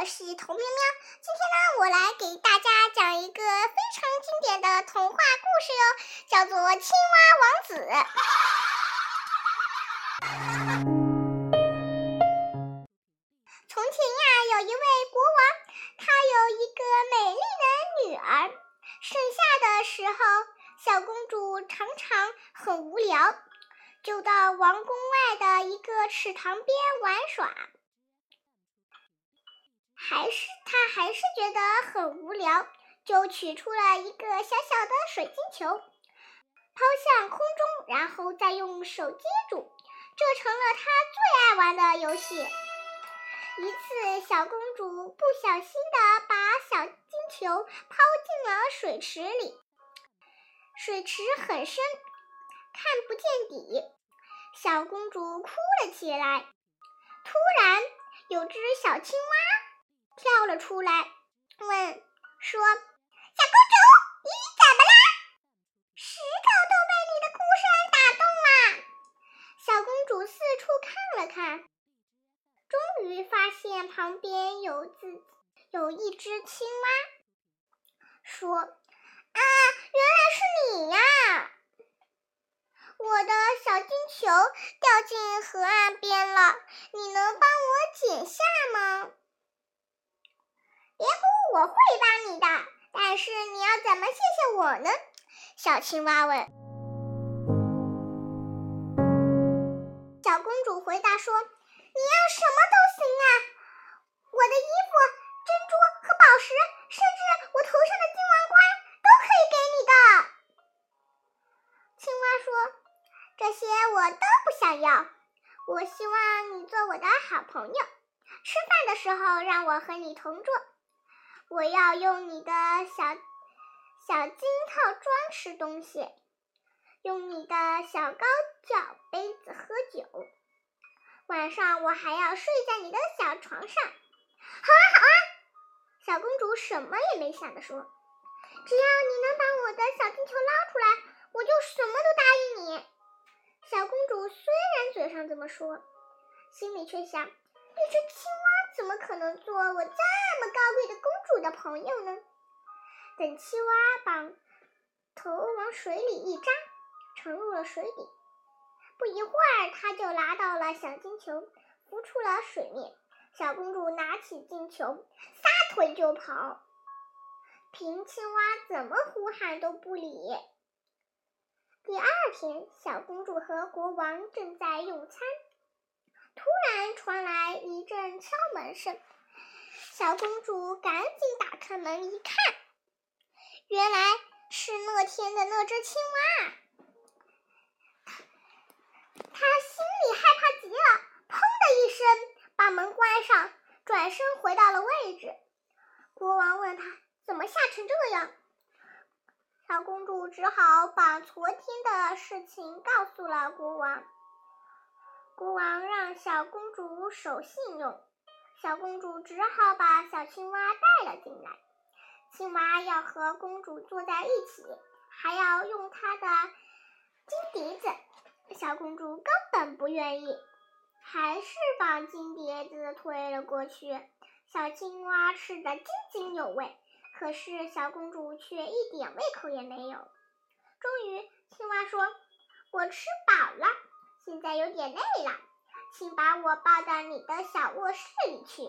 我是童喵喵，今天呢，我来给大家讲一个非常经典的童话故事哟，叫做《青蛙王子》。从前呀，有一位国王，他有一个美丽的女儿。盛夏的时候，小公主常常很无聊，就到王宫外的一个池塘边玩耍。还是他还是觉得很无聊，就取出了一个小小的水晶球，抛向空中，然后再用手接住，这成了他最爱玩的游戏。一次，小公主不小心的把小金球抛进了水池里，水池很深，看不见底，小公主哭了起来。突然，有只小青蛙。跳了出来，问说：“小公主，你怎么啦？石头都被你的哭声打动了。”小公主四处看了看，终于发现旁边有自有一只青蛙，说：“啊，原来是你呀！我的小金球掉进河岸边了，你能帮我捡下吗？”我会帮你的，但是你要怎么谢谢我呢？小青蛙问。小公主回答说：“你要什么都行啊，我的衣服、珍珠和宝石，甚至我头上的金王冠都可以给你的。”青蛙说：“这些我都不想要，我希望你做我的好朋友，吃饭的时候让我和你同桌。”我要用你的小小金套装吃东西，用你的小高脚杯子喝酒。晚上我还要睡在你的小床上。好啊，好啊！小公主什么也没想的说：“只要你能把我的小金球捞出来，我就什么都答应你。”小公主虽然嘴上这么说，心里却想：一只青蛙怎么可能做我这么高贵的公？主的朋友呢？等青蛙把头往水里一扎，沉入了水底。不一会儿，他就拿到了小金球，浮出了水面。小公主拿起金球，撒腿就跑。凭青蛙怎么呼喊都不理。第二天，小公主和国王正在用餐，突然传来一阵敲门声。小公主赶紧打开门一看，原来是那天的那只青蛙。她心里害怕极了，砰的一声把门关上，转身回到了位置。国王问她怎么吓成这样，小公主只好把昨天的事情告诉了国王。国王让小公主守信用。小公主只好把小青蛙带了进来。青蛙要和公主坐在一起，还要用它的金笛子。小公主根本不愿意，还是把金笛子推了过去。小青蛙吃得津津有味，可是小公主却一点胃口也没有。终于，青蛙说：“我吃饱了，现在有点累了。”请把我抱到你的小卧室里去。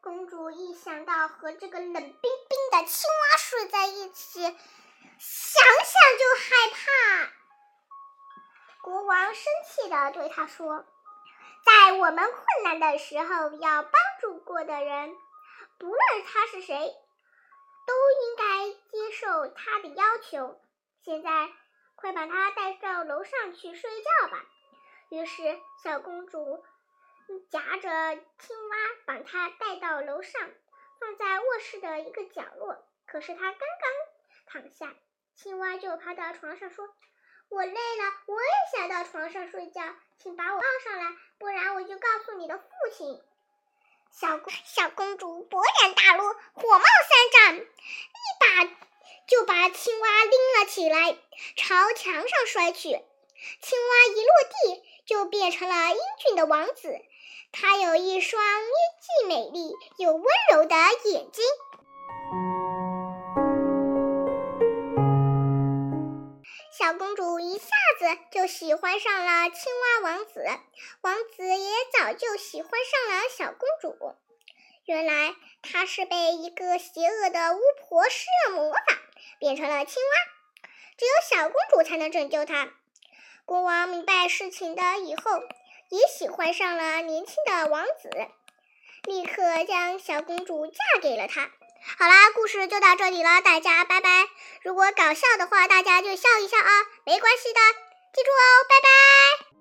公主一想到和这个冷冰冰的青蛙睡在一起，想想就害怕。国王生气地对她说：“在我们困难的时候要帮助过的人，不论他是谁，都应该接受他的要求。现在，快把他带到楼上去睡觉吧。”于是，小公主夹着青蛙，把它带到楼上，放在卧室的一个角落。可是，她刚刚躺下，青蛙就爬到床上说：“我累了，我也想到床上睡觉，请把我抱上来，不然我就告诉你的父亲。”小公小公主勃然大怒，火冒三丈，一把就把青蛙拎了起来，朝墙上摔去。青蛙一落地，就变成了英俊的王子。他有一双既美丽又温柔的眼睛。小公主一下子就喜欢上了青蛙王子，王子也早就喜欢上了小公主。原来她是被一个邪恶的巫婆施了魔法，变成了青蛙，只有小公主才能拯救她。国王明白事情的以后，也喜欢上了年轻的王子，立刻将小公主嫁给了他。好啦，故事就到这里了，大家拜拜。如果搞笑的话，大家就笑一笑啊，没关系的，记住哦，拜拜。